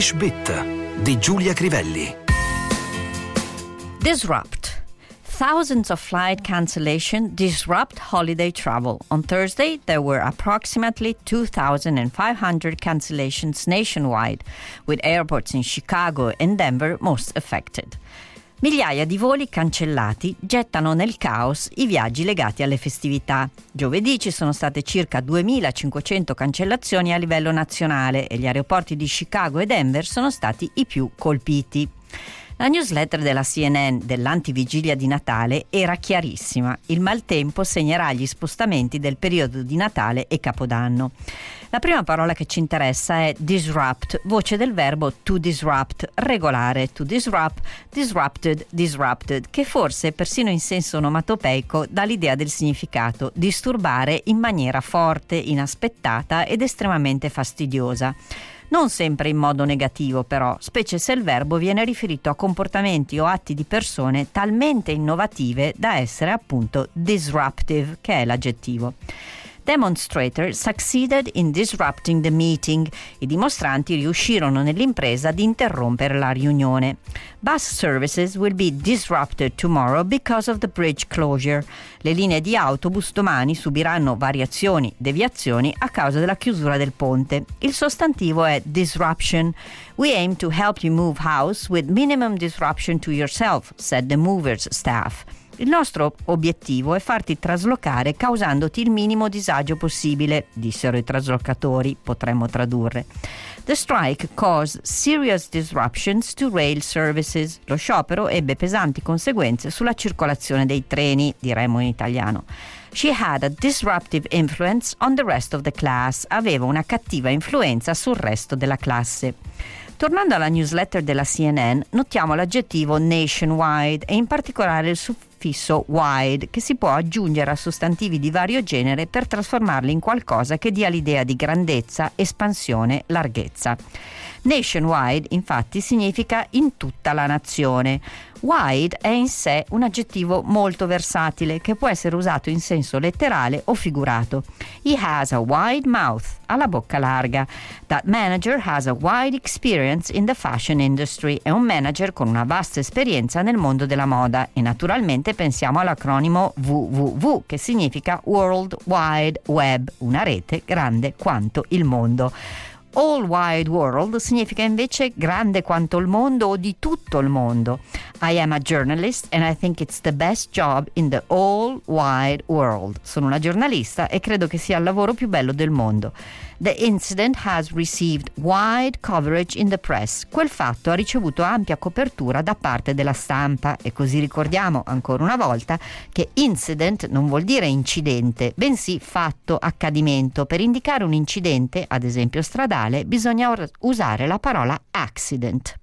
Bit di Giulia Crivelli. Disrupt. Thousands of flight cancellation disrupt holiday travel. On Thursday, there were approximately 2,500 cancellations nationwide, with airports in Chicago and Denver most affected. Migliaia di voli cancellati gettano nel caos i viaggi legati alle festività. Giovedì ci sono state circa 2.500 cancellazioni a livello nazionale e gli aeroporti di Chicago e Denver sono stati i più colpiti. La newsletter della CNN dell'antivigilia di Natale era chiarissima. Il maltempo segnerà gli spostamenti del periodo di Natale e Capodanno. La prima parola che ci interessa è disrupt, voce del verbo to disrupt, regolare, to disrupt, disrupted, disrupted, che forse persino in senso onomatopeico dà l'idea del significato disturbare in maniera forte, inaspettata ed estremamente fastidiosa non sempre in modo negativo però, specie se il verbo viene riferito a comportamenti o atti di persone talmente innovative da essere appunto disruptive, che è l'aggettivo demonstrator succeeded in disrupting the meeting. I dimostranti riuscirono nell'impresa di interrompere la riunione. Bus services will be disrupted tomorrow because of the bridge closure. Le linee di autobus domani subiranno variazioni, deviazioni a causa della chiusura del ponte. Il sostantivo è disruption. We aim to help you move house with minimum disruption to yourself, said the movers staff. Il nostro obiettivo è farti traslocare causandoti il minimo disagio possibile, dissero i traslocatori, potremmo tradurre. The strike caused serious disruptions to rail services. Lo sciopero ebbe pesanti conseguenze sulla circolazione dei treni, diremmo in italiano. She had a disruptive influence on the rest of the class. Aveva una cattiva influenza sul resto della classe. Tornando alla newsletter della CNN, notiamo l'aggettivo nationwide e in particolare il suffisso wide che si può aggiungere a sostantivi di vario genere per trasformarli in qualcosa che dia l'idea di grandezza, espansione, larghezza. Nationwide infatti significa in tutta la nazione. Wide è in sé un aggettivo molto versatile che può essere usato in senso letterale o figurato. He has a wide mouth, ha la bocca larga. That manager has a wide experience in the fashion industry. È un manager con una vasta esperienza nel mondo della moda e naturalmente pensiamo all'acronimo WWW che significa World Wide Web, una rete grande quanto il mondo. All Wide World significa invece grande quanto il mondo o di tutto il mondo. I am a journalist and I think it's the best job in the all wide world. Sono una giornalista e credo che sia il lavoro più bello del mondo. The incident has received wide coverage in the press. Quel fatto ha ricevuto ampia copertura da parte della stampa e così ricordiamo ancora una volta che incident non vuol dire incidente, bensì fatto, accadimento. Per indicare un incidente, ad esempio stradale, bisogna usare la parola accident.